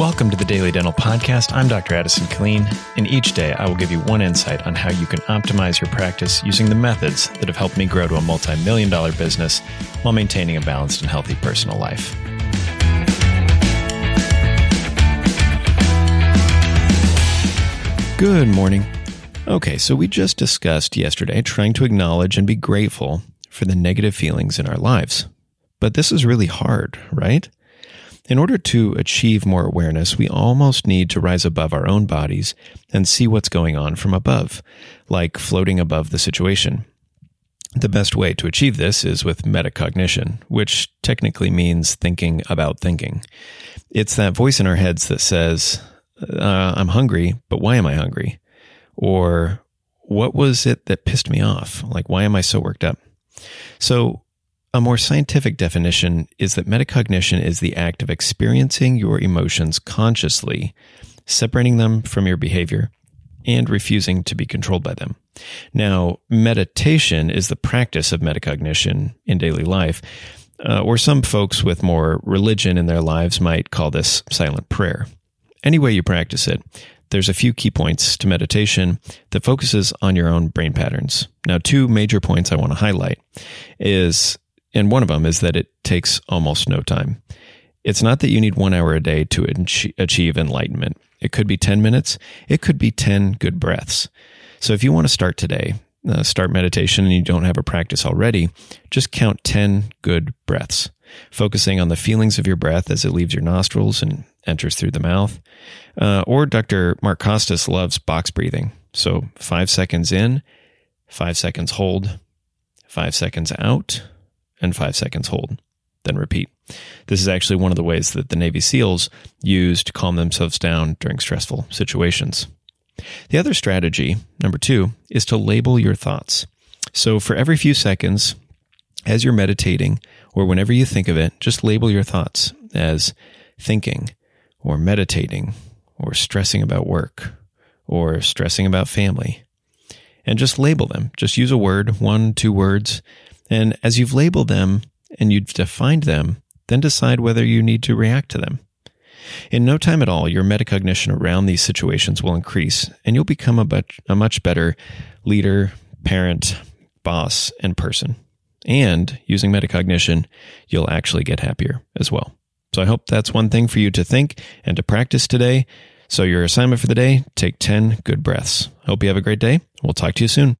Welcome to the Daily Dental Podcast. I'm Dr. Addison Killeen, and each day I will give you one insight on how you can optimize your practice using the methods that have helped me grow to a multi million dollar business while maintaining a balanced and healthy personal life. Good morning. Okay, so we just discussed yesterday trying to acknowledge and be grateful for the negative feelings in our lives. But this is really hard, right? In order to achieve more awareness, we almost need to rise above our own bodies and see what's going on from above, like floating above the situation. The best way to achieve this is with metacognition, which technically means thinking about thinking. It's that voice in our heads that says, uh, I'm hungry, but why am I hungry? Or what was it that pissed me off? Like, why am I so worked up? So a more scientific definition is that metacognition is the act of experiencing your emotions consciously, separating them from your behavior, and refusing to be controlled by them. Now, meditation is the practice of metacognition in daily life, uh, or some folks with more religion in their lives might call this silent prayer. Any way you practice it, there's a few key points to meditation that focuses on your own brain patterns. Now, two major points I want to highlight is and one of them is that it takes almost no time. It's not that you need one hour a day to achieve enlightenment. It could be 10 minutes. It could be 10 good breaths. So if you want to start today, uh, start meditation and you don't have a practice already, just count 10 good breaths, focusing on the feelings of your breath as it leaves your nostrils and enters through the mouth. Uh, or Dr. Mark Costes loves box breathing. So five seconds in, five seconds hold, five seconds out, and five seconds hold, then repeat. This is actually one of the ways that the Navy SEALs use to calm themselves down during stressful situations. The other strategy, number two, is to label your thoughts. So for every few seconds, as you're meditating or whenever you think of it, just label your thoughts as thinking or meditating or stressing about work or stressing about family. And just label them. Just use a word, one, two words, and as you've labeled them and you've defined them, then decide whether you need to react to them. In no time at all, your metacognition around these situations will increase and you'll become a, much, a much better leader, parent, boss, and person. And using metacognition, you'll actually get happier as well. So I hope that's one thing for you to think and to practice today. So your assignment for the day, take 10 good breaths. Hope you have a great day. We'll talk to you soon.